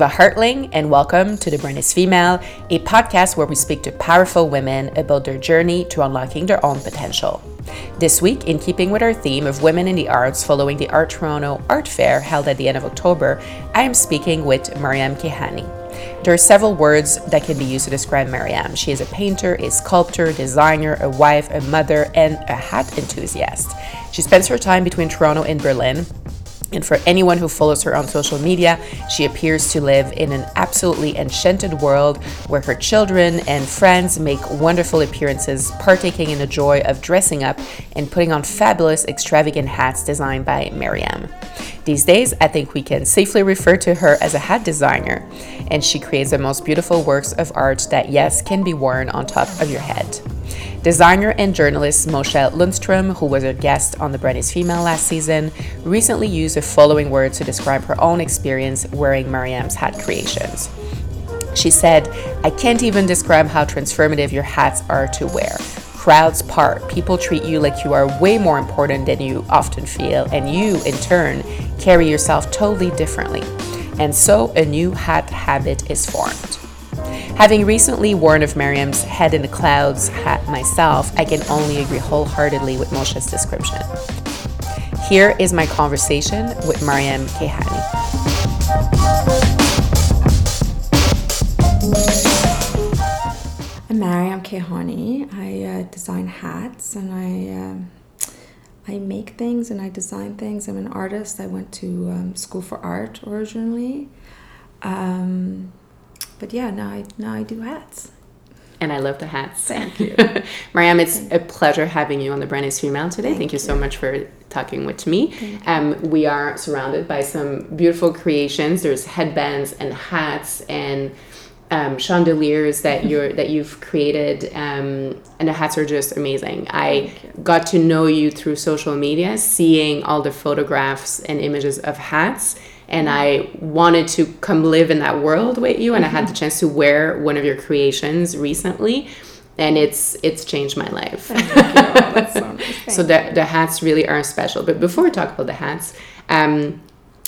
Eva Hartling, and welcome to The Brand is Female, a podcast where we speak to powerful women about their journey to unlocking their own potential. This week, in keeping with our theme of women in the arts following the Art Toronto Art Fair held at the end of October, I am speaking with Maryam Keyhani. There are several words that can be used to describe Maryam. She is a painter, a sculptor, designer, a wife, a mother, and a hat enthusiast. She spends her time between Toronto and Berlin, and for anyone who follows her on social media, she appears to live in an absolutely enchanted world where her children and friends make wonderful appearances, partaking in the joy of dressing up and putting on fabulous, extravagant hats designed by Maryam. These days, I think we can safely refer to her as a hat designer, and she creates the most beautiful works of art that, yes, can be worn on top of your head. Designer and journalist Mosha Lundstrom, who was a guest on The Brand Female last season, recently used the following words to describe her own experience wearing Maryam's hat creations. She said, I can't even describe how transformative your hats are to wear. Crowds part, people treat you like you are way more important than you often feel, and you, in turn, carry yourself totally differently. And so a new hat habit is formed. Having recently worn of Maryam's head in the clouds hat myself, I can only agree wholeheartedly with Mosha's description. Here is my conversation with Maryam Keyhani. Keyhani. I uh, design hats and I um, I make things and I design things. I'm an artist. I went to um, school for art originally. Um, but yeah, now I now I do hats. And I love the hats. Thank you. Maryam, it's a pleasure having you on The Brand is Female today. Thank, Thank you, you so much for talking with me. Um, we are surrounded by some beautiful creations. There's headbands and hats and um, chandeliers that you're that you've created, um, and the hats are just amazing. I got to know you through social media, seeing all the photographs and images of hats, and I wanted to come live in that world with you. And mm-hmm. I had the mm-hmm. chance to wear one of your creations recently, and it's it's changed my life. so, so the the hats really are special. But before we talk about the hats, um,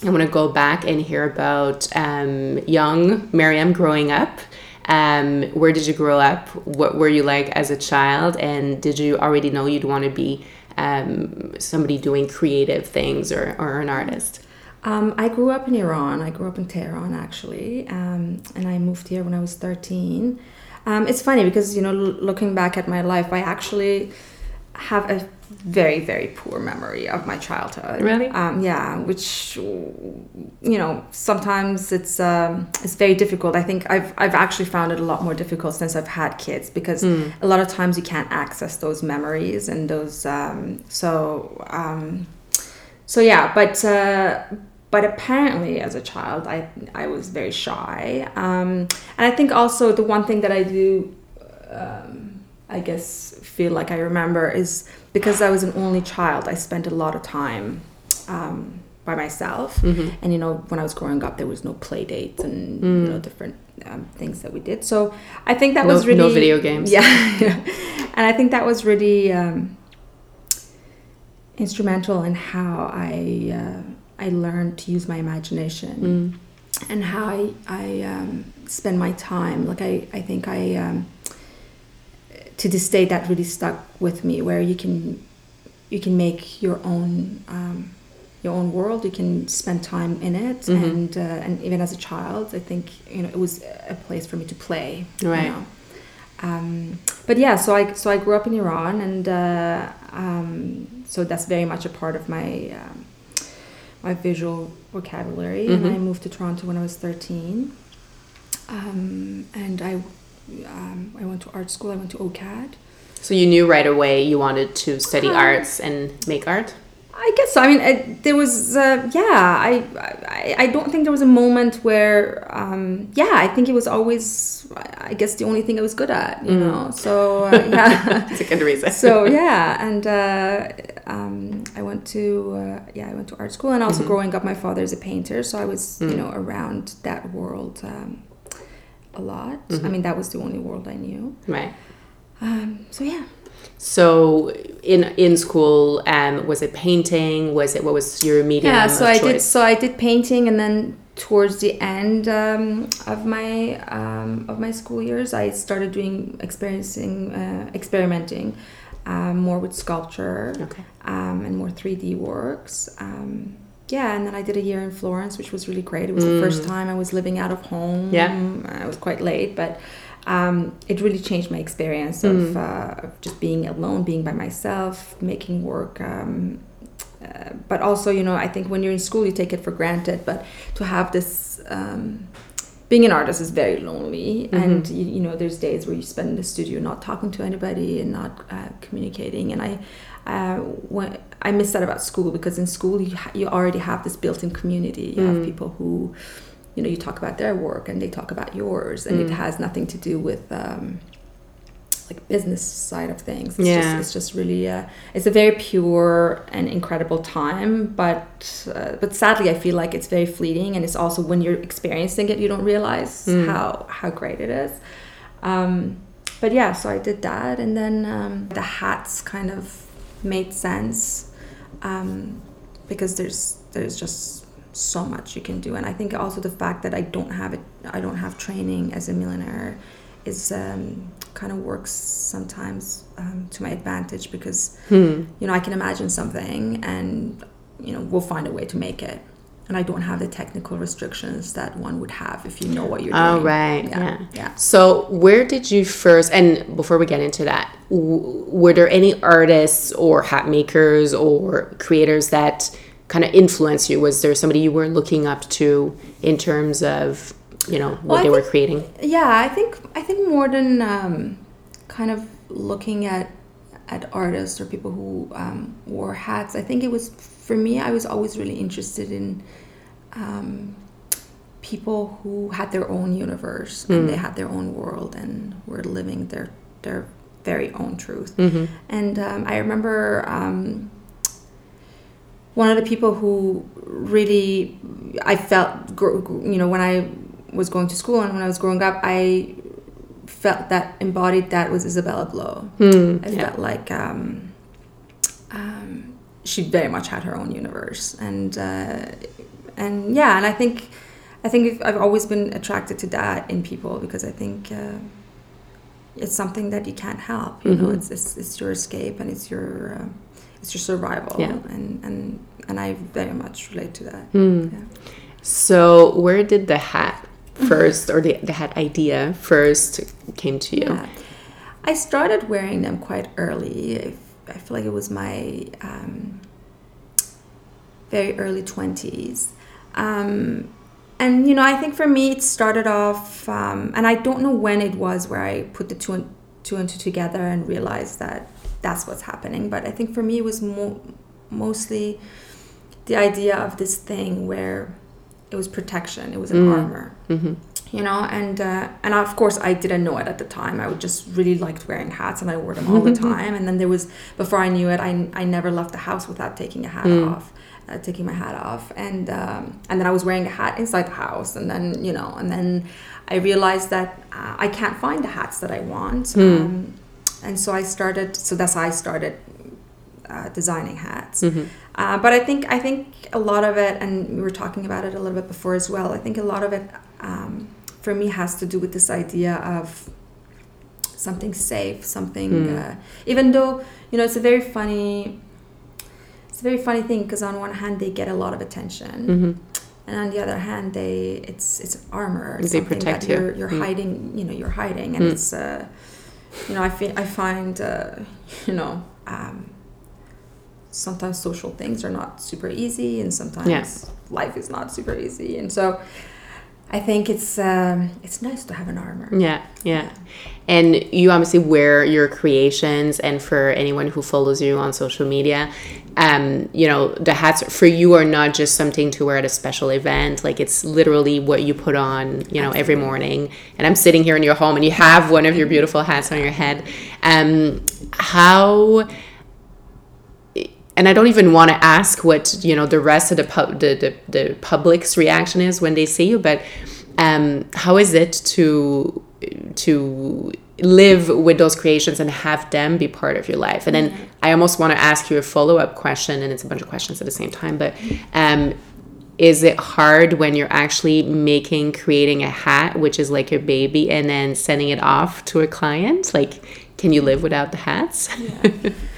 I want to go back and hear about um, young Maryam growing up. Um, where did you grow up? What were you like as a child? And did you already know you'd want to be um, somebody doing creative things or, or an artist? Um, I grew up in Iran. I grew up in Tehran, actually, um, and I moved here when I was 13. Um, it's funny because, you know, looking back at my life, I actually have a very, very poor memory of my childhood. Really? Um, yeah, which, you know, sometimes it's um, it's very difficult. I think I've, I've actually found it a lot more difficult since I've had kids because mm. a lot of times you can't access those memories and those. Um, so, um, so yeah, but. Uh, but apparently as a child i i was very shy um, and i think also the one thing that i do um, i guess feel like i remember is because i was an only child i spent a lot of time um, by myself mm-hmm. and you know when i was growing up there was no play dates and mm. you know different um, things that we did so i think that no, was really no video games yeah, and i think that was really um, instrumental in how i uh, I learned to use my imagination mm. and how I, I um, spend my time. Like I, I think I, um, to this day, that really stuck with me. Where you can, you can make your own, um, your own world. You can spend time in it, mm-hmm. and uh, and even as a child, I think you know it was a place for me to play. Right. You know? Um, but yeah, so I so I grew up in Iran, and uh, um, so that's very much a part of my um, my visual vocabulary. Mm-hmm. And I moved to Toronto when I was 13. Um, and I, um, I went to art school. I went to OCAD. So you knew right away you wanted to study um, arts and make art? I guess so. I mean, I, there was, uh, yeah. I, I, I don't think there was a moment where, um, yeah. I think it was always, I guess, the only thing I was good at. You mm. know. So uh, yeah. It's a good reason. so yeah, and uh, um, I went to, uh, yeah, I went to art school, and also mm-hmm. growing up, my father is a painter, so I was, mm. you know, around that world um, a lot. Mm-hmm. I mean, that was the only world I knew. Right. Um, so yeah. So in in school, um, was it painting? Was it what was your medium? Yeah, so I choice? did. So I did painting, and then towards the end um, of my um, of my school years, I started doing experiencing uh, experimenting um, more with sculpture Okay. um, and more three D works. Um, yeah, and then I did a year in Florence, which was really great. It was the first time I was living out of home. Mm. Yeah. I was quite late, but um, it really changed my experience Mm. of, uh, of just being alone, being by myself, making work. Um, uh, but also, you know, I think when you're in school, you take it for granted. But to have this, um, being an artist is very lonely, Mm-hmm. and you, you know, there's days where you spend in the studio not talking to anybody and not uh, communicating. And I, uh, when, I miss that about school because in school you ha- you already have this built-in community. You Mm. have people who, you know, you talk about their work and they talk about yours, and it Mm. has nothing to do with. Um, like business side of things. It's Yeah. just, it's just really uh, it's a very pure and incredible time, but uh, but sadly I feel like it's very fleeting, and it's also when you're experiencing it you don't realize Mm. how how great it is. Um, but yeah, so I did that, and then um, the hats kind of made sense um, because there's there's just so much you can do, and I think also the fact that I don't have it, I don't have training as a milliner, is um, kind of works sometimes um, to my advantage because Hmm. you know I can imagine something and you know we'll find a way to make it. And I don't have the technical restrictions that one would have if you know what you're Oh, doing. right. Yeah. Yeah. Yeah. So, where did you first, and before we get into that, w- were there any artists or hat makers or creators that kind of influenced you? Was there somebody you were looking up to in terms of, you know, what Well, they were creating? Yeah, I think I think more than um, kind of looking at at artists or people who um, wore hats. I think it was for me. I was always really interested in um, people who had their own universe and they had their own world and were living their their very own truth. Mm-hmm. And um, I remember um, one of the people who really I felt, you know, when I was going to school and when I was growing up, I felt that embodied that was Isabella Blow. Hmm. I felt like um, she very much had her own universe, and uh, and yeah, and I think I think I've always been attracted to that in people because I think. Uh, it's something that you can't help. You know, Mhm. it's, it's it's your escape and it's your uh, it's your survival. Yeah. And and and I very much relate to that. Hmm. Yeah. So, where did the hat first, or the, the hat idea first came to you? Yeah. I started wearing them quite early. I, feel like it was my um, very early 20s. Um, and, you know, I think for me it started off, um, and I don't know when it was where I put the two and two, and two together and realized that that's what's happening. But I think for me it was mo- mostly the idea of this thing where it was protection, it was an Mm. armor Mm-hmm. You know and uh, and of course i didn't know it at the time i would just really liked wearing hats and i wore them all the time and then there was before i knew it i, I never left the house without taking a hat Mm. off uh, taking my hat off and um, and then i was wearing a hat inside the house and then you know and then i realized that uh, i can't find the hats that i want Hmm. um, and so i started so that's how i started uh, designing hats Mm-hmm. uh, but I think I think a lot of it, and we were talking about it a little bit before as well. I think a lot of it, um, for me, has to do with this idea of something safe, something. Mm. Uh, even though you know, it's a very funny. It's a very funny thing because on one hand they get a lot of attention, Mm-hmm. and on the other hand they it's it's armor. It's They protect you. You're, you're Mm. hiding. You know, you're hiding, and Mm. it's. Uh, you know, I feel I find uh, you know. Um, sometimes social things are not super easy and sometimes Yeah. life is not super easy and so i think it's um, it's nice to have an armor Yeah, yeah. And you obviously wear your creations, and for anyone who follows you on social media, um, you know, the hats for you are not just something to wear at a special event. Like it's literally what you put on, you know, every morning. And I'm sitting here in your home, and you have one of your beautiful hats on your head. Um, how? And I don't even want to ask what you know the rest of the pub the, the, the public's reaction is when they see you, but um, how is it to to live with those creations and have them be part of your life? And then I almost want to ask you a follow up question, and it's a bunch of questions at the same time. But um, is it hard when you're actually making creating a hat which is like a baby and then sending it off to a client like can you live without the hats yeah.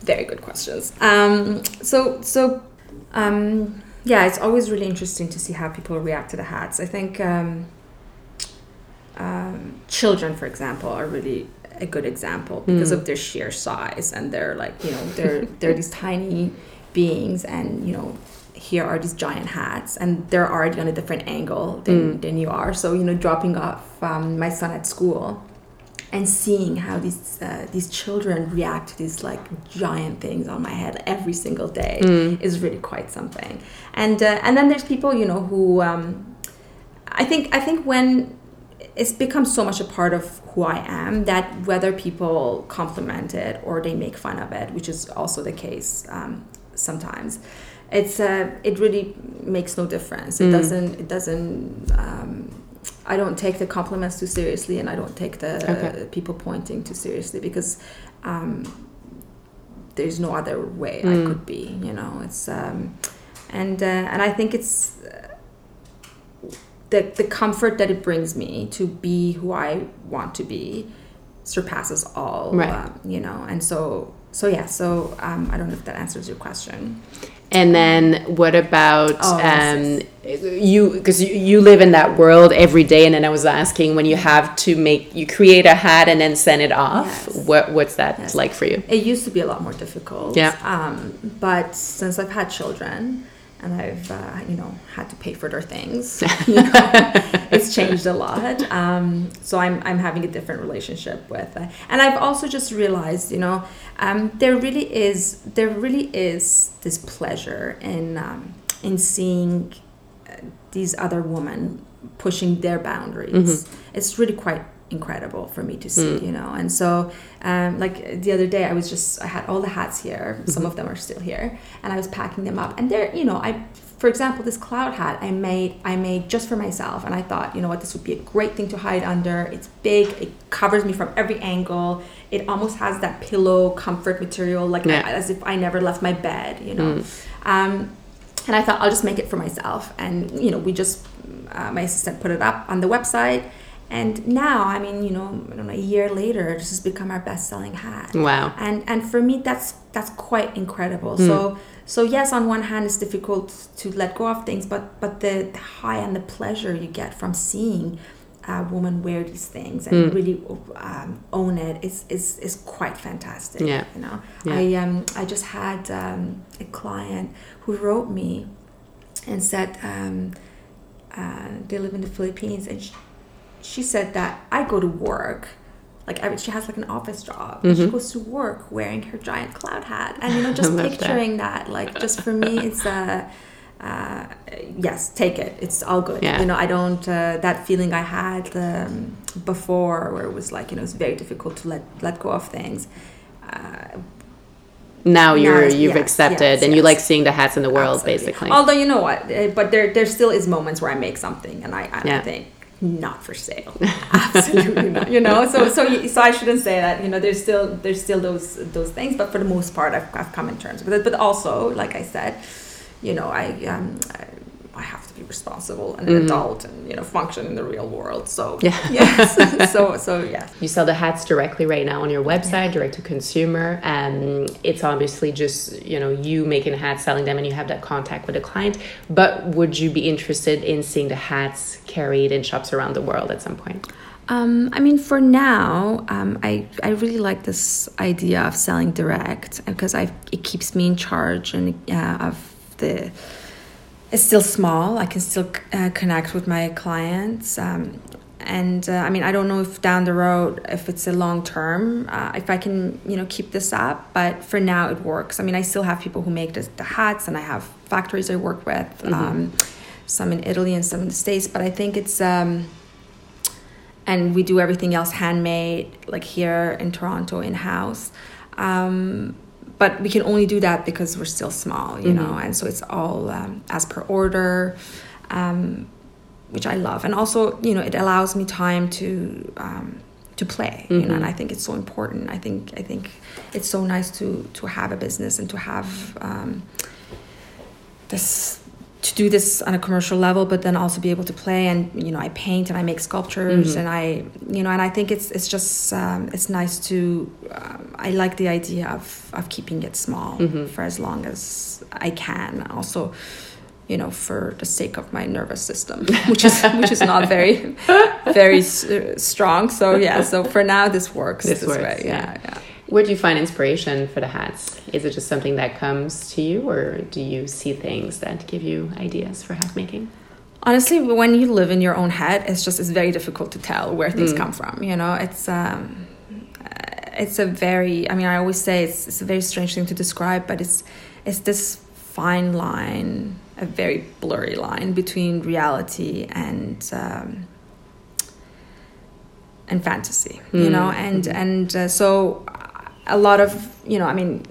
very good questions um, so so um, yeah it's always really interesting to see how people react to the hats i think um, um children for example are really a good example because mm. of their sheer size and they're like you know they're they're these tiny beings and you know here are these giant hats and they're already on a different angle than, mm. than you are so you know dropping off um, my son at school and seeing how these uh, these children react to these like giant things on my head every single day mm. is really quite something and uh, and then there's people you know who um, I think I think when it's become so much a part of who I am that whether people compliment it or they make fun of it, which is also the case um, sometimes, it's uh, it really makes no difference. It mm. doesn't. It doesn't. Um, I don't take the compliments too seriously, and I don't take the okay. people pointing too seriously because um, there's no other way mm. I could be. You know, it's um, and uh, and I think it's. Uh, the, the comfort that it brings me to be who I want to be surpasses all, right. Um, you know. And so, so yeah. So um, I don't know if that answers your question. And then what about oh, um, you? Because you, you live in that world every day. And then I was asking when you have to make you create a hat and then send it off. Yes. What what's that yes. like for you? It used to be a lot more difficult. Yeah. Um, but since I've had children and I've uh, you know had to pay for their things. You know, it's changed a lot. Um, so I'm I'm having a different relationship with, uh, and I've also just realized you know um, there really is there really is this pleasure in um, in seeing uh, these other women pushing their boundaries. Mm-hmm. It's really quite incredible for me to see mm. you know? And so um, like the other day i was just i had all the hats here. Mm-hmm. some of them are still here. And i was packing them up. And they're you know i for example this cloud hat i made i made just for myself. And i thought you know what this would be a great thing to hide under. It's big. It covers me from every angle. It almost has that pillow comfort material like yeah. as if i never left my bed you know? Mm. um, and i thought i'll just make it for myself. And you know we just uh, my assistant put it up on the website and now i mean you know, know, a year later this has become our best-selling hat wow and and for me that's that's quite incredible mm. so so yes on one hand it's difficult to let go of things but but the, the high and the pleasure you get from seeing a woman wear these things and mm. really um, own it is, is is quite fantastic yeah you know yeah. i um i just had um, a client who wrote me and said um, uh, they live in the philippines and she, she said that I go to work like every, she has like an office job mm-hmm. she goes to work wearing her giant cloud hat and you know just picturing that. that. like just for me it's a uh, uh, yes take it it's all good yeah. you know i don't uh, that feeling i had um, before where it was like you know it's very difficult to let let go of things uh, now you're you've yes, accepted yes, and yes. you like seeing the hats in the world Absolutely. basically although you know what eh, but there there still is moments where i make something and i, I yeah. think not for sale. Absolutely not you know? So so so i shouldn't say that you know there's still there's still those those things but for the most part i've, I've come in terms with it. But also like i said you know i um I, have be responsible and an mm-hmm. adult and you know function in the real world. So yeah, yes. so so yeah. You sell the hats directly right now on your website, yeah. direct to consumer, and it's obviously just you know you making hats, selling them, and you have that contact with the client. But would you be interested in seeing the hats carried in shops around the world at some point? Um, I mean, for now, um, I I really like this idea of selling direct because I it keeps me in charge and uh, of the it's still small. I can still uh, connect with my clients. Um, and uh, I mean, I don't know if down the road, if it's a long term, uh, if I can, you know, keep this up. But for now, it works. I mean, I still have people who make the, the hats, and I have factories I work with, mm-hmm. um, some in Italy and some in the States. But I think it's, um, and we do everything else handmade, like here in Toronto in house. Um, but we can only do that because we're still small, you mm-hmm. know, and so it's all um, as per order, um, which I love, and also you know it allows me time to um, to play, mm-hmm. you know, and mm-hmm. I think it's so important. I think I think it's so nice to to have a business and to have um, this to do this on a commercial level but then also be able to play and you know i paint and i make sculptures Mm-hmm. and i you know and i think it's it's just um, it's nice to um, i like the idea of of keeping it small Mm-hmm. for as long as i can also you know for the sake of my nervous system which is which is not very very s- strong so yeah so for now this works This works, way yeah. yeah yeah Where do you find inspiration for the hats? Is it just something that comes to you, or do you see things that give you ideas for hat making? honestly when you live in your own head it's just it's very difficult to tell where things come from you know? It's um uh, it's a very i mean i always say it's, it's a very strange thing to describe but it's it's this fine line a very blurry line between reality and um and fantasy you know? And and uh, so a lot of you know i mean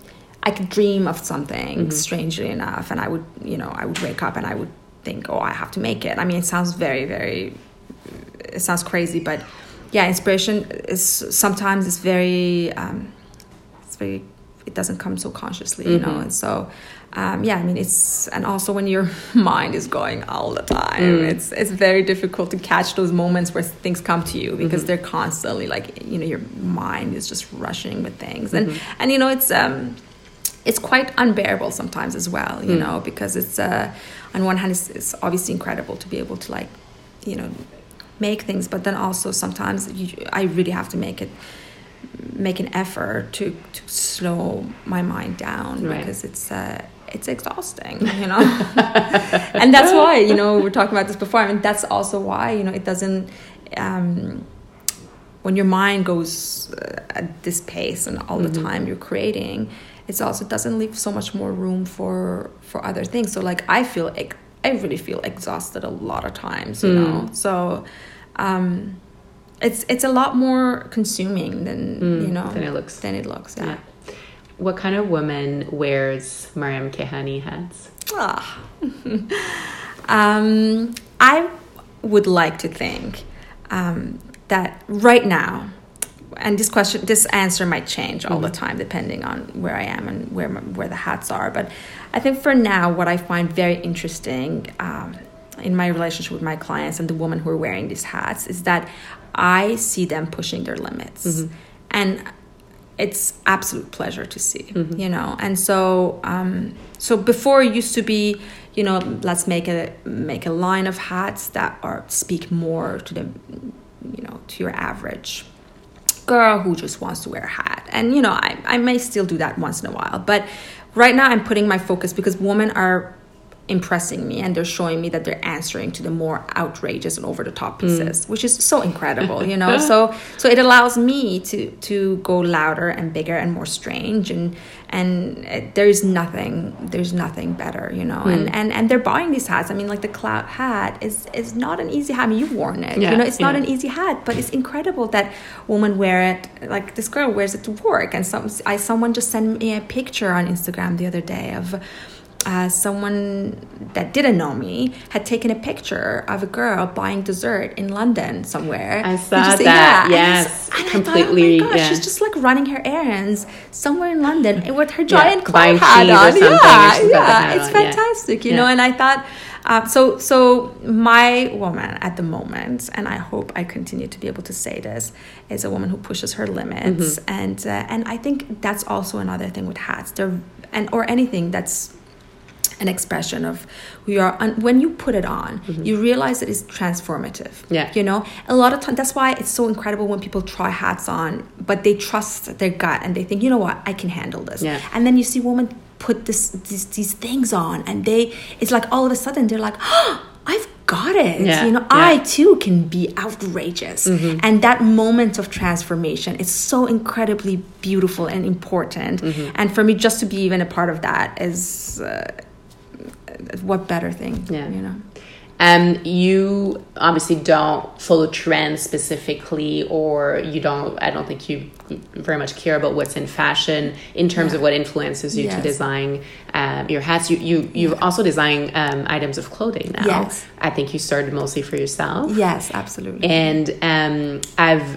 i could dream of something strangely enough and i would you know i would wake up and i would think oh i have to make it. I mean it sounds very very it sounds crazy but yeah inspiration is sometimes it's very um it's very it doesn't come so consciously you know and so um, yeah i mean it's and also when your mind is going all the time it's it's very difficult to catch those moments where things come to you because they're constantly like you know your mind is just rushing with things. And and you know it's um it's quite unbearable sometimes as well you know because it's uh on one hand it's, it's obviously incredible to be able to like you know make things but then also sometimes you, i really have to make it make an effort to to slow my mind down Right. because it's uh it's exhausting you know? And that's why you know we we're talking about this before i mean that's also why you know it doesn't um when your mind goes uh, at this pace and all the time you're creating it's also doesn't leave so much more room for for other things. So like i feel ex- i really feel exhausted a lot of times you know? So um it's it's a lot more consuming than you know than it looks. than it looks yeah, Yeah. What kind of woman wears Maryam Keyhani hats? Ah. um, I would like to think um, that right now, and this question, this answer might change all the time depending on where I am and where where the hats are. But I think for now, what I find very interesting um, in my relationship with my clients and the women who are wearing these hats is that I see them pushing their limits, and it's absolute pleasure to see you know? And so um so before it used to be you know let's make a make a line of hats that are speak more to the you know to your average girl who just wants to wear a hat. And you know I, I may still do that once in a while but right now i'm putting my focus because women are impressing me and they're showing me that they're answering to the more outrageous and over the top mm. pieces which is so incredible you know? So so it allows me to to go louder and bigger and more strange and and it, there's nothing there's nothing better you know? And mm. and and they're buying these hats. I mean like the cloud hat is is not an easy hat. I mean you've worn it Yeah, you know? It's not yeah. an easy hat but it's incredible that women wear it like this girl wears it to work. And some i someone just sent me a picture on instagram the other day of uh, someone that didn't know me had taken a picture of a girl buying dessert in London somewhere. I saw just- that, I yes, and I completely, thought, oh my gosh, yeah. she's just like running her errands somewhere in London with her giant cloud hat on. yeah, she's got the yeah, it's on, yeah. fantastic, you Yeah. know. And I thought, uh, so so my woman at the moment, and I hope I continue to be able to say this, is a woman who pushes her limits, Mm-hmm. and uh, and I think that's also another thing with hats. They're and or anything that's an expression of who you are and when you put it on you realize it's transformative Mm-hmm. Yeah. you know a lot of times that's why it's so incredible when people try hats on but they trust their gut and they think you know what i can handle this Yeah. and then you see women put this these, these things on and they it's like all of a sudden they're like oh, i've got it Yeah, you know yeah. Mm-hmm. i too can be outrageous and that moment of transformation is so incredibly beautiful and important Mm-hmm. and for me just to be even a part of that is uh, what better thing Yeah. you know Um, you obviously don't follow trends specifically, or you don't. I don't think you very much care about what's in fashion in terms of what influences you to design um, your hats. You you you also design um, items of clothing now. Yes. I think you started mostly for yourself. yes absolutely And um, I've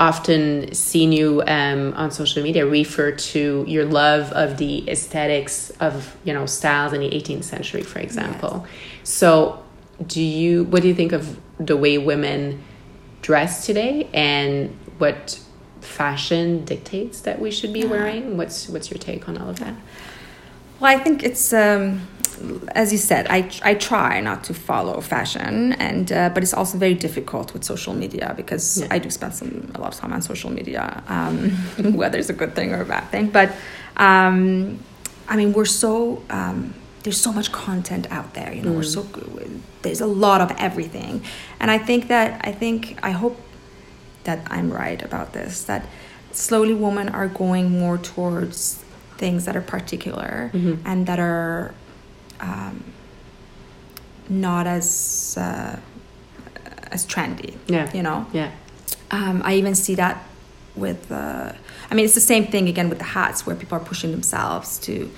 often seen you um, on social media refer to your love of the aesthetics of you know styles in the 18th century, for example. Yes. So, do you what do you think of the way women dress today, and what fashion dictates that we should be wearing? What's what's your take on all of that? Well, I think it's um, as you said. I I try not to follow fashion, and uh, but it's also very difficult with social media because yeah. I do spend some a lot of time on social media, um, whether it's a good thing or a bad thing. But um, I mean, we're so um, there's so much content out there. You know, mm. we're so there's a lot of everything, and I think that I think I hope that I'm right about this. That slowly women are going more towards things that are particular mm-hmm. and that are um, not as uh, as trendy. Yeah, you know. Yeah. Um, I even see that with. Uh, I mean, it's the same thing again with the hats, where people are pushing themselves to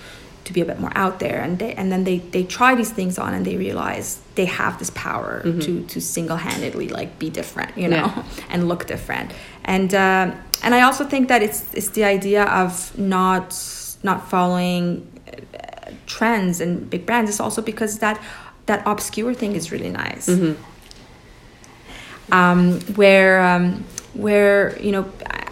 to be a bit more out there, and they and then they they try these things on, and they realize they have this power mm-hmm. to to single handedly like be different, you know, yeah. and look different, and. Uh, and I also think that it's it's the idea of not not following uh, trends and big brands is also because that that obscure thing is really nice. Mm-hmm. Um, where um, where you know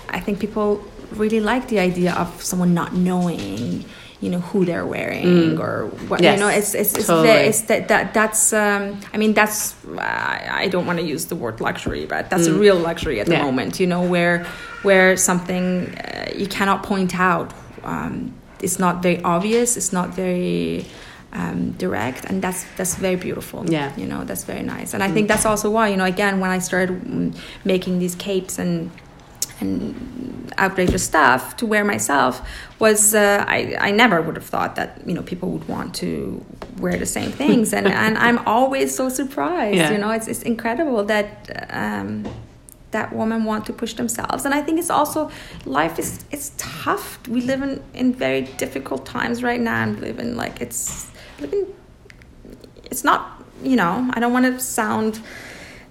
I think people really like the idea of someone not knowing you know who they're wearing mm. or what yes. you know it's it's, it's, totally. very, it's that, that that's um, I mean that's uh, I don't want to use the word luxury but that's mm. a real luxury at the yeah. moment you know where where something uh, you cannot point out um, it's not very obvious it's not very um, direct and that's that's very beautiful. Yeah. You know that's very nice. And i think that's also why you know again when i started mm, making these capes and and outrageous stuff to wear myself was uh, I, I never would have thought that you know people would want to wear the same things. And, and I'm always so surprised yeah. you know it's, it's incredible that um, that women want to push themselves and i think it's also life is it's tough we live in, in very difficult times right now and live in like it's living it's not you know i don't want to sound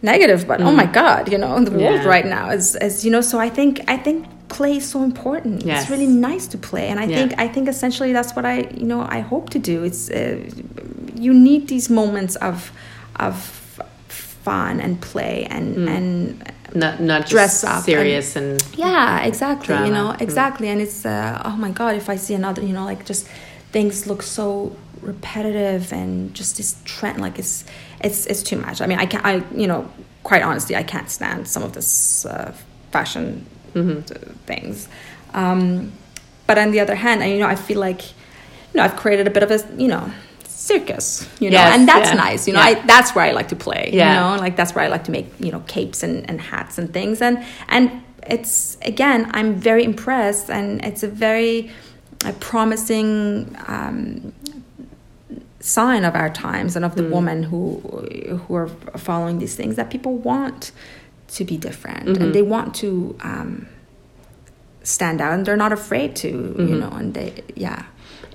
negative but mm. oh my god you know the world yeah. right now is is you know so i think i think play is so important yes. it's really nice to play and i yeah. think i think essentially that's what i you know i hope to do it's uh, you need these moments of of fun and play and mm. and not not dress up serious and, and, yeah exactly drama. you know mm. exactly and it's uh, oh my god if i see another you know like just things look so repetitive and just this trend like it's it's it's too much i mean i can't i you know quite honestly i can't stand some of this uh, fashion mm-hmm. things um, but on the other hand I, you know i feel like you know i've created a bit of a you know circus you know yes, and that's yeah. nice you know yeah. I, that's where i like to play yeah. you know like that's where i like to make you know capes and, and hats and things and and it's again i'm very impressed and it's a very a promising um, sign of our times and of the mm. women who who are following these things that people want to be different mm-hmm. and they want to um, stand out and they're not afraid to mm-hmm. you know and they yeah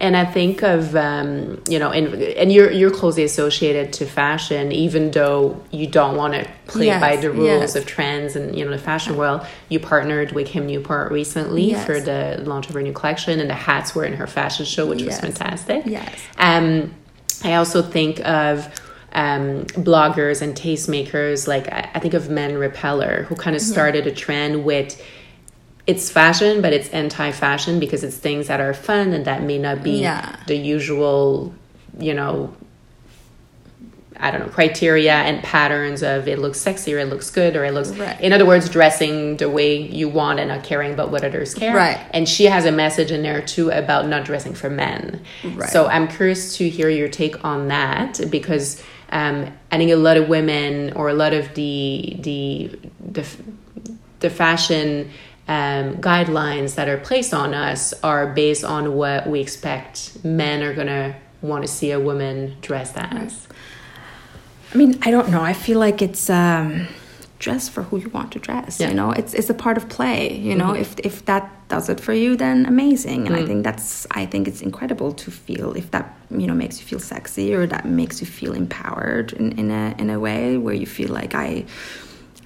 and I think of um, you know, and and you're you're closely associated to fashion, even though you don't want to play yes, by the rules yes. of trends and you know the fashion world. You partnered with Kim Newport recently yes. for the launch of her new collection, and the hats were in her fashion show, which was fantastic. Yes. Um, I also think of um, bloggers and tastemakers. Like I, I think of Man Repeller, who kind of started a trend with it's fashion, but it's anti-fashion because it's things that are fun and that may not be yeah. the usual, you know, I don't know, criteria and patterns of it looks sexy or it looks good or it looks, right. in other words, dressing the way you want and not caring about what others care. Right. And she has a message in there too about not dressing for men. Right. So I'm curious to hear your take on that because um, I think a lot of women or a lot of the the the, the fashion um, guidelines that are placed on us are based on what we expect men are going to want to see a woman dressed as. I mean, I don't know. I feel like it's um, dress for who you want to dress. Yeah. You know, it's it's a part of play. You know, mm-hmm. if if that does it for you, then amazing. And mm. I think that's I think it's incredible to feel if that you know makes you feel sexy or that makes you feel empowered in, in a in a way where you feel like I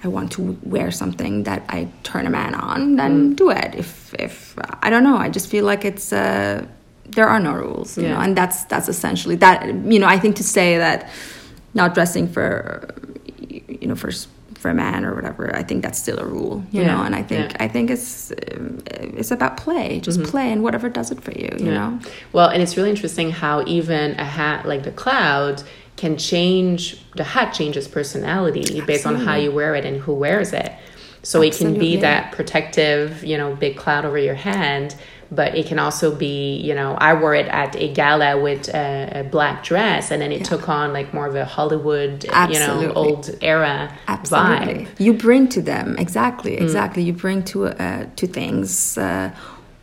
I want to wear something that I turn a man on, then mm. do it. If if I don't know, I just feel like it's uh, there are no rules, you yeah. know, and that's that's essentially that. You know, I think to say that not dressing for you know for for a man or whatever, I think that's still a rule, you yeah. know. And I think yeah. I think it's it's about play, just mm-hmm. play, and whatever does it for you, you know. Well, and it's really interesting how even a hat like the cloud can change the hat changes personality Absolutely. based on how you wear it and who wears it. So Absolutely. it can be that protective, you know, big cloud over your hand, but it can also be, you know, I wore it at a gala with a, a black dress, and then it yeah. took on like more of a Hollywood, Absolutely. you know, old era Absolutely. vibe. You bring to them exactly, mm. exactly. Mm. You bring to uh, to things uh,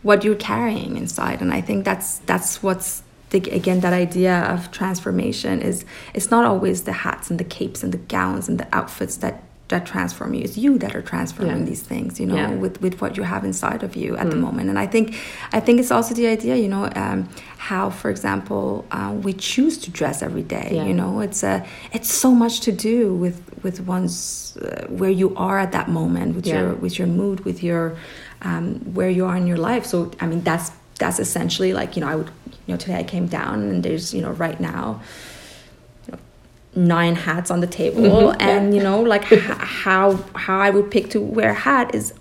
what you're carrying inside, and I think that's that's what's the, again that idea of transformation is it's not always the hats and the capes and the gowns and the outfits that that transform you it's you that are transforming yeah. these things you know yeah. with with what you have inside of you at mm. the moment and i think i think it's also the idea you know um, how for example uh, we choose to dress every day yeah. you know it's a it's so much to do with with one's uh, where you are at that moment with your with your mood with your um, where you are in your life so i mean that's that's essentially like you know I would you know today I came down and there's you know right now you know, nine hats on the table mm-hmm, and you know like how how I would pick to wear a hat is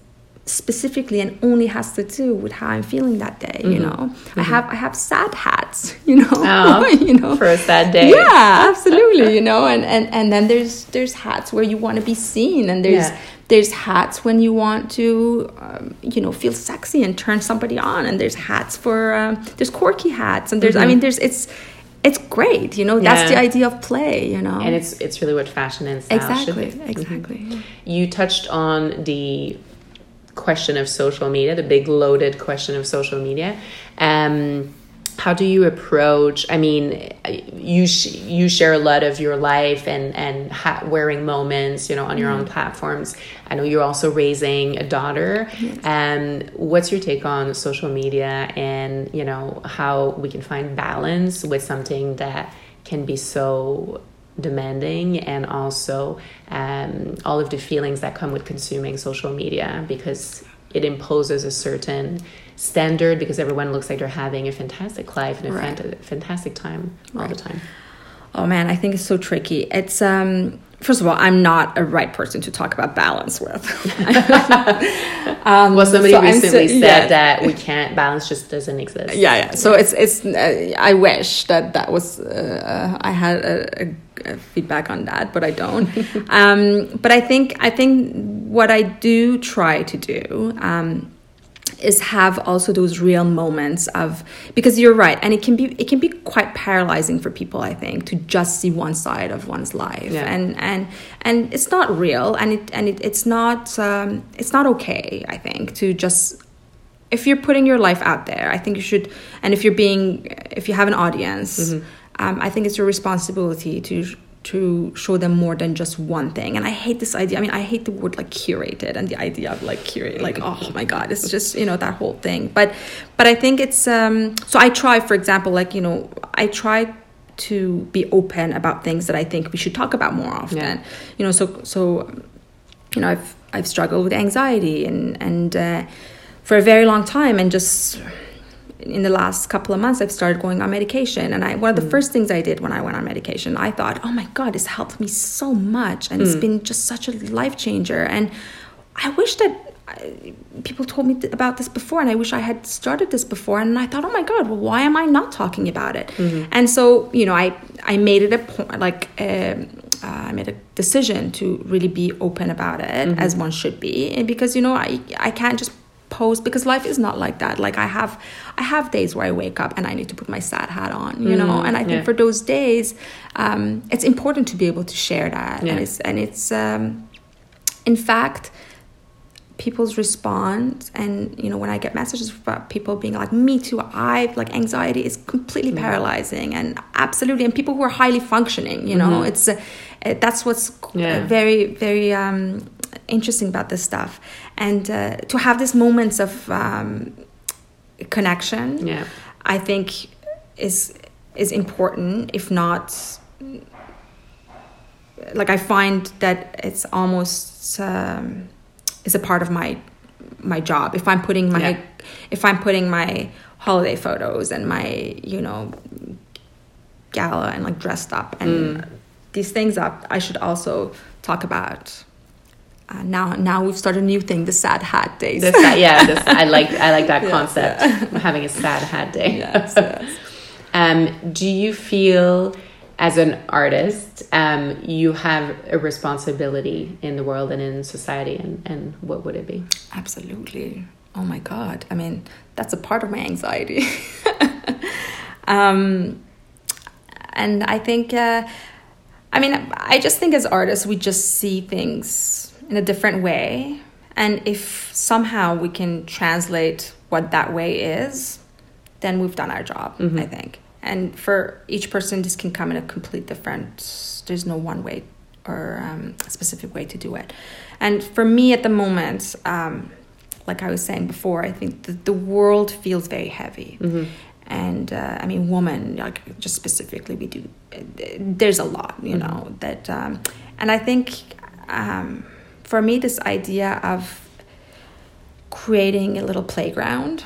specifically and only has to do with how I'm feeling that day. Mm-hmm. You know, mm-hmm. I have I have sad hats. You know, oh, you know, for a sad day. Yeah, absolutely. you know, and and and then there's there's hats where you want to be seen, and there's yeah. there's hats when you want to, um, you know, feel sexy and turn somebody on, and there's hats for um, there's quirky hats, and there's mm-hmm. I mean there's it's it's great you know that's the idea of play you know and it's it's really what fashion and style exactly be. exactly mm-hmm. you touched on the question of social media, the big loaded question of social media. Um, how do you approach? I mean, you sh- you share a lot of your life and and hat wearing moments, you know, on your mm-hmm. own platforms. I know you're also raising a daughter. Yes. Um, what's your take on social media and you know how we can find balance with something that can be so demanding and also um, all of the feelings that come with consuming social media because it imposes a certain standard because everyone looks like they're having a fantastic life and a right. fant- fantastic time all right. the time. Oh man, I think it's so tricky. It's um first of all, I'm not a right person to talk about balance with. um, well, somebody so recently so, said yeah. that we can't balance just doesn't exist. Yeah, yeah. So it's it's. Uh, I wish that that was uh, I had a, a, a, feedback on that, but I don't. um, but I think I think what I do try to do. Um, is have also those real moments of because you're right and it can be it can be quite paralyzing for people i think to just see one side of one's life yeah. and and and it's not real and it and it, it's not um, it's not okay i think to just if you're putting your life out there i think you should and if you're being if you have an audience mm-hmm. um, i think it's your responsibility to to show them more than just one thing. And I hate this idea. I mean, I hate the word like curated and the idea of like curate. Like, oh my god, it's just you know that whole thing. But but I think it's um. So I try, for example, like you know, I try to be open about things that I think we should talk about more often. Yeah. You know, so so you know, I've I've struggled with anxiety and and uh, for a very long time and just in the last couple of months i've started going on medication and i one of the mm. first things i did when i went on medication i thought oh my god this helped me so much and mm. it's been just such a life changer and i wish that I, people told me th- about this before and i wish i had started this before and i thought oh my god well why am i not talking about it mm-hmm. and so you know i i made it a point like um, uh, I made a decision to really be open about it mm-hmm. as one should be, and because you know I I can't just post because life is not like that like i have i have days where i wake up and i need to put my sad hat on you mm, know and i think yeah. for those days um, it's important to be able to share that yeah. and it's and it's um, in fact people's response and you know when i get messages about people being like me too i like anxiety is completely mm. paralyzing and absolutely and people who are highly functioning you know mm-hmm. it's uh, that's what's yeah. very very um, interesting about this stuff and uh, to have these moments of um, connection yeah. i think is is important if not like I find that it's almost um, it's a part of my my job. If I'm putting my Yeah. if I'm putting my holiday photos and my you know gala and like dressed up and these things up, I should also talk about. Uh, now, now we've started a new thing: the sad hat days. This, yeah, this, I like I like that Yes, concept. Having a sad hat day. yes, yes. Um, do you feel, as an artist, um, you have a responsibility in the world and in society, and, and what would it be? Absolutely. Oh my God. I mean, that's a part of my anxiety. um, and I think, uh, I mean, I just think as artists, we just see things in a different way. And if somehow we can translate what that way is, then we've done our job, I think. And for each person, this can come in a complete different, there's no one way or um, specific way to do it. And for me at the moment, um, like I was saying before, I think the, the world feels very heavy. And uh, I mean, woman, like just specifically, we do, there's a lot, you know, that, um, and I think um, for me, this idea of creating a little playground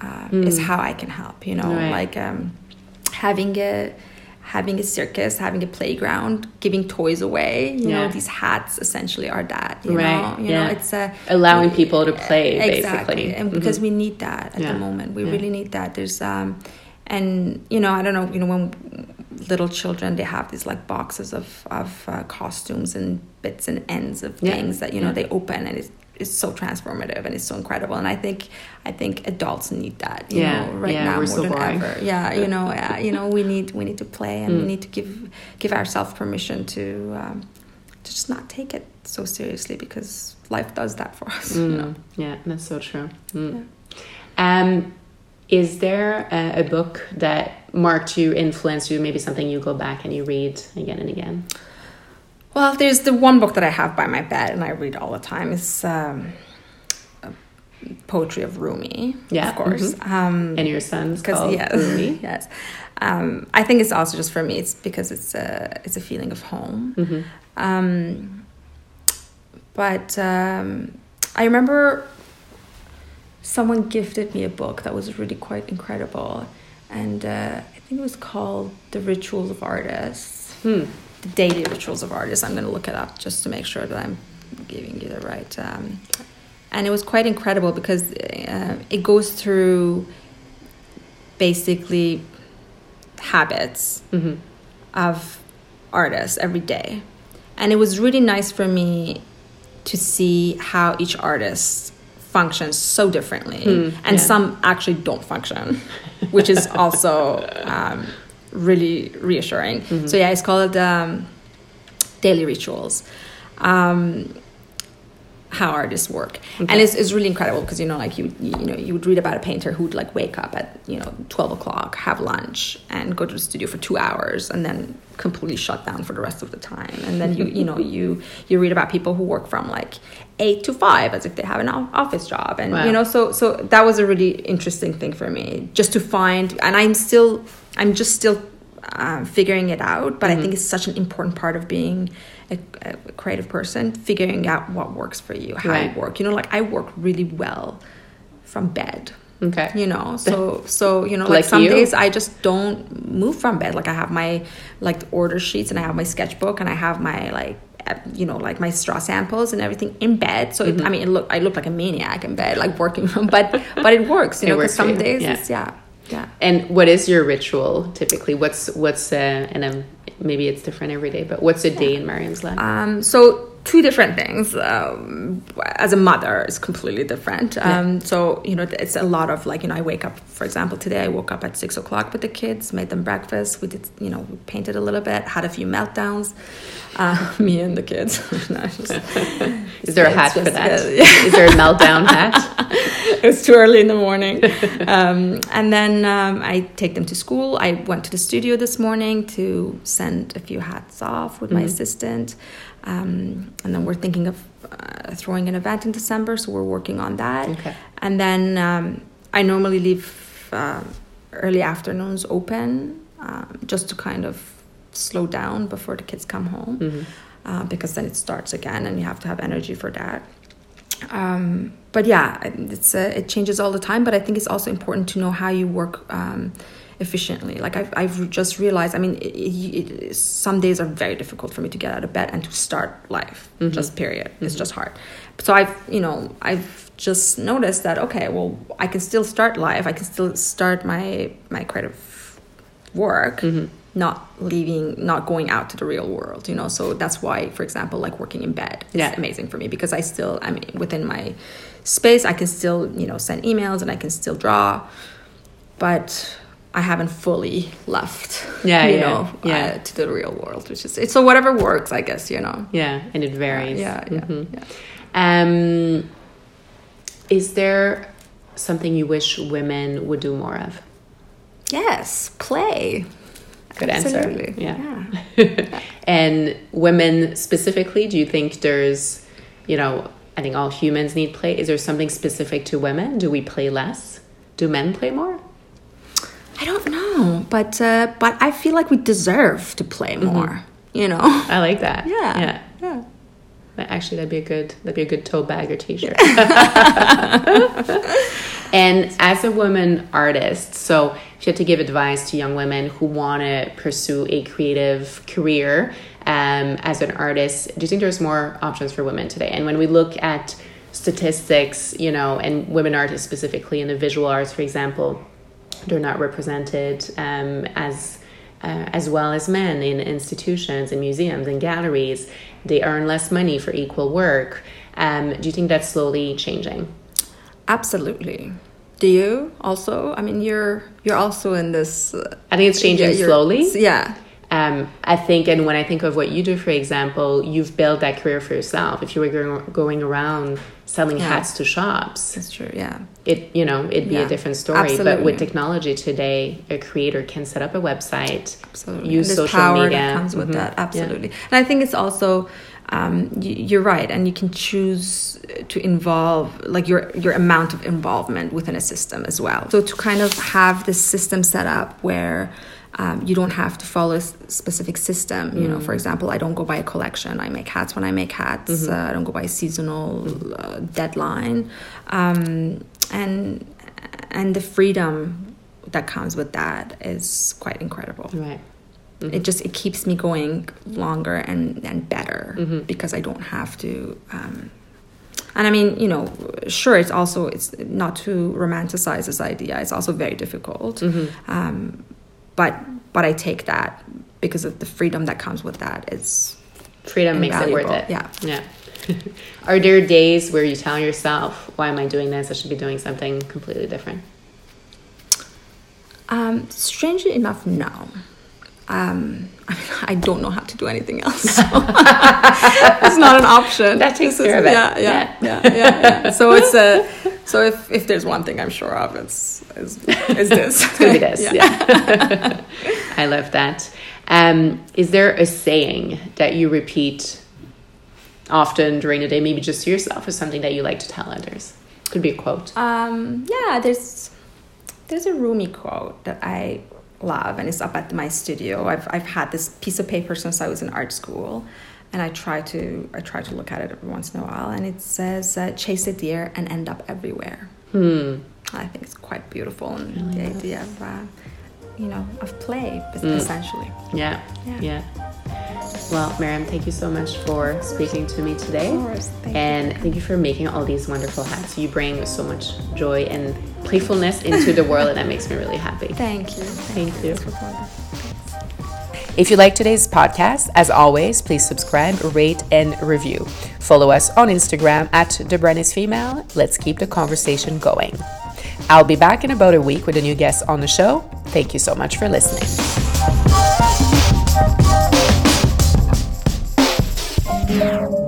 uh, is how I can help, you know, Right. like um, having a having a circus, having a playground, giving toys away. You know, these hats essentially are that. You Right, know, you yeah. know, it's a Allowing people to play, exactly, basically. and because we need that at Yeah, the moment, we yeah. really need that. There's um, and you know, I don't know, you know, when little children they have these like boxes of of uh, costumes and bits and ends of Yeah, things that you know yeah. they open and it's it's so transformative and it's so incredible and I think I think adults need that you Yeah, know right yeah, now more so than boring. ever yeah you know uh, you know we need we need to play and Mm. we need to give give ourselves permission to um, to just not take it so seriously because life does that for us you know Mm, yeah, that's so true. Mm. Um, is there a, a book that marked you, influenced you, maybe something you go back and you read again and again? Well, there's the one book that I have by my bed and I read all the time. It's um, poetry of Rumi, Yeah, of course. Um, And your son's called yes, Rumi. yes. Um, I think it's also just for me. It's because it's a it's a feeling of home. Mhm. Um, but um, I remember someone gifted me a book that was really quite incredible, and uh, I think it was called The Rituals of Artists. Hmm. The Daily Rituals of Artists. I'm going to look it up just to make sure that I'm giving you the right. Um, and it was quite incredible because uh, it goes through basically habits Mhm. of artists every day. And it was really nice for me to see how each artist functions so differently. Hmm, and yeah. some actually don't function, which is also um, really reassuring. Mm-hmm. So, yeah, it's called um, Daily Rituals. Um, how artists work. And it's, it's really incredible because you know like you you know you would read about a painter who'd like wake up at you know 12 o'clock have lunch and go to the studio for two hours and then completely shut down for the rest of the time. And then you you know you you read about people who work from like eight to five as if they have an office job. And Wow. you know so so that was a really interesting thing for me just to find and i'm still i'm just still um, figuring it out but i think it's such an important part of being a, a creative person figuring out what works for you how Right. you work you know like i work really well from bed Okay. you know so so you know like, Like some you? days i just don't move from bed like i have my like order sheets and i have my sketchbook and i have my like uh, you know like my straw samples and everything in bed so Mm-hmm. it, i mean it look i look like a maniac in bed like working from but but it works you It know because some days yeah. it's yeah yeah And what is your ritual typically? What's what's uh, and um, maybe it's different every day, but what's a day in Maryam's life? Um, so two different things. Um, as a mother, is completely different. Um, So you know, it's a lot of like you know, I wake up. For example, today I woke up at six o'clock with the kids, made them breakfast. We did you know, we painted a little bit, had a few meltdowns. Uh, me and the kids. No, just- is there a hat for that? yeah. Is there a meltdown hat? it was too early in the morning. Um, and then um, I take them to school. I went to the studio this morning to send a few hats off with my Mhm. assistant. Um, and then we're thinking of uh, throwing an event in December, so we're working on that. Okay. And then um, I normally leave uh, early afternoons open um, just to kind of slow down before the kids come home Mm-hmm. uh, because then it starts again and you have to have energy for that. Um, but yeah, it's uh, it changes all the time. But I think it's also important to know how you work um, efficiently. Like I've, I've just realized. I mean, it, it, it, some days are very difficult for me to get out of bed and to start life. Mm-hmm. Just period. It's just hard. So I've you know I've just noticed that okay, well I can still start life. I can still start my my creative work mm-hmm. not leaving not going out to the real world you know so that's why for example like working in bed is Yeah. amazing for me because i still i mean within my space i can still you know send emails and i can still draw but i haven't fully left Yeah, you yeah, know yeah. uh, to the real world which is it's so whatever works i guess you know Yeah, and it varies. yeah yeah, Mhm. yeah. Um, is there something you wish women would do more of? yes play Good answer. Yeah. yeah. and women specifically, do you think there's, you know, I think all humans need play. Is there something specific to women? Do we play less? Do men play more? I don't know, but uh, but I feel like we deserve to play more. You know. I like that. Yeah. Yeah. Yeah. But Actually, that'd be a good that'd be a good tote bag or t-shirt. and as a woman artist, so if you had to give advice to young women who want to pursue a creative career um, as an artist, do you think there's more options for women today? And when we look at statistics, you know, and women artists specifically in the visual arts, for example, they're not represented um, as uh, as well as men in institutions and museums and galleries. They earn less money for equal work. Um, do you think that's slowly changing? Absolutely. Do you also? I mean, you're you're also in this. Uh, I think it's changing yeah, slowly. Yeah. Um, I think, and when I think of what you do, for example, you've built that career for yourself. If you were going, going around selling Yeah. hats to shops, That's true. Yeah. it you know it'd be a different story. But with technology today, a creator can set up a website, Absolutely. use social media. that comes with Mhm. that. Yeah. Absolutely. And I think it's also. Um, you're right, and you can choose to involve like your your amount of involvement within a system as well. So to kind of have this system set up where um, you don't have to follow a specific system. You know, for example, I don't go by a collection. I make hats when I make hats. Uh, I don't go by a seasonal uh, deadline, um, and and the freedom that comes with that is quite incredible. Right. It just it keeps me going longer and and better Mm-hmm. because I don't have to. Um, and I mean, you know, sure, it's also it's not to romanticize this idea. It's also very difficult, Mm-hmm. um, but but I take that because of the freedom that comes with that. It's freedom makes it worth it. yeah. Yeah. Are there days where you tell yourself, why am I doing this? I should be doing something completely different. um, strangely enough, no. Um, I, mean, I don't know how to do anything else. so it's not an option. That takes This care is- of it. Yeah, yeah, yeah, yeah. yeah. So it's a. So if, if there's one thing I'm sure of, it's is, is this. It's gonna be this. Yeah. I love that. Um, is there a saying that you repeat often during the day, maybe just to yourself, or something that you like to tell others? Could be a quote. Um, yeah, there's there's a Rumi quote that I love, and it's up at my studio. I've I've had this piece of paper since I was in art school, and I try to I try to look at it every once in a while, and it says, uh, "Chase a deer and end up everywhere." Hmm. I think it's quite beautiful, and the idea of uh, you know of play essentially. Yeah. Yeah. Yeah. Well, Maryam, thank you so much for speaking to me today. Of course. Thank you. and thank you for making all these wonderful hats. You bring so much joy and playfulness into the world, and that makes me really happy. Thank you. Thank you. This. If you like today's podcast, as always, please subscribe, rate, and review. Follow us on Instagram at Female. Let's keep the conversation going. I'll be back in about a week with a new guest on the show. Thank you so much for listening. Yeah.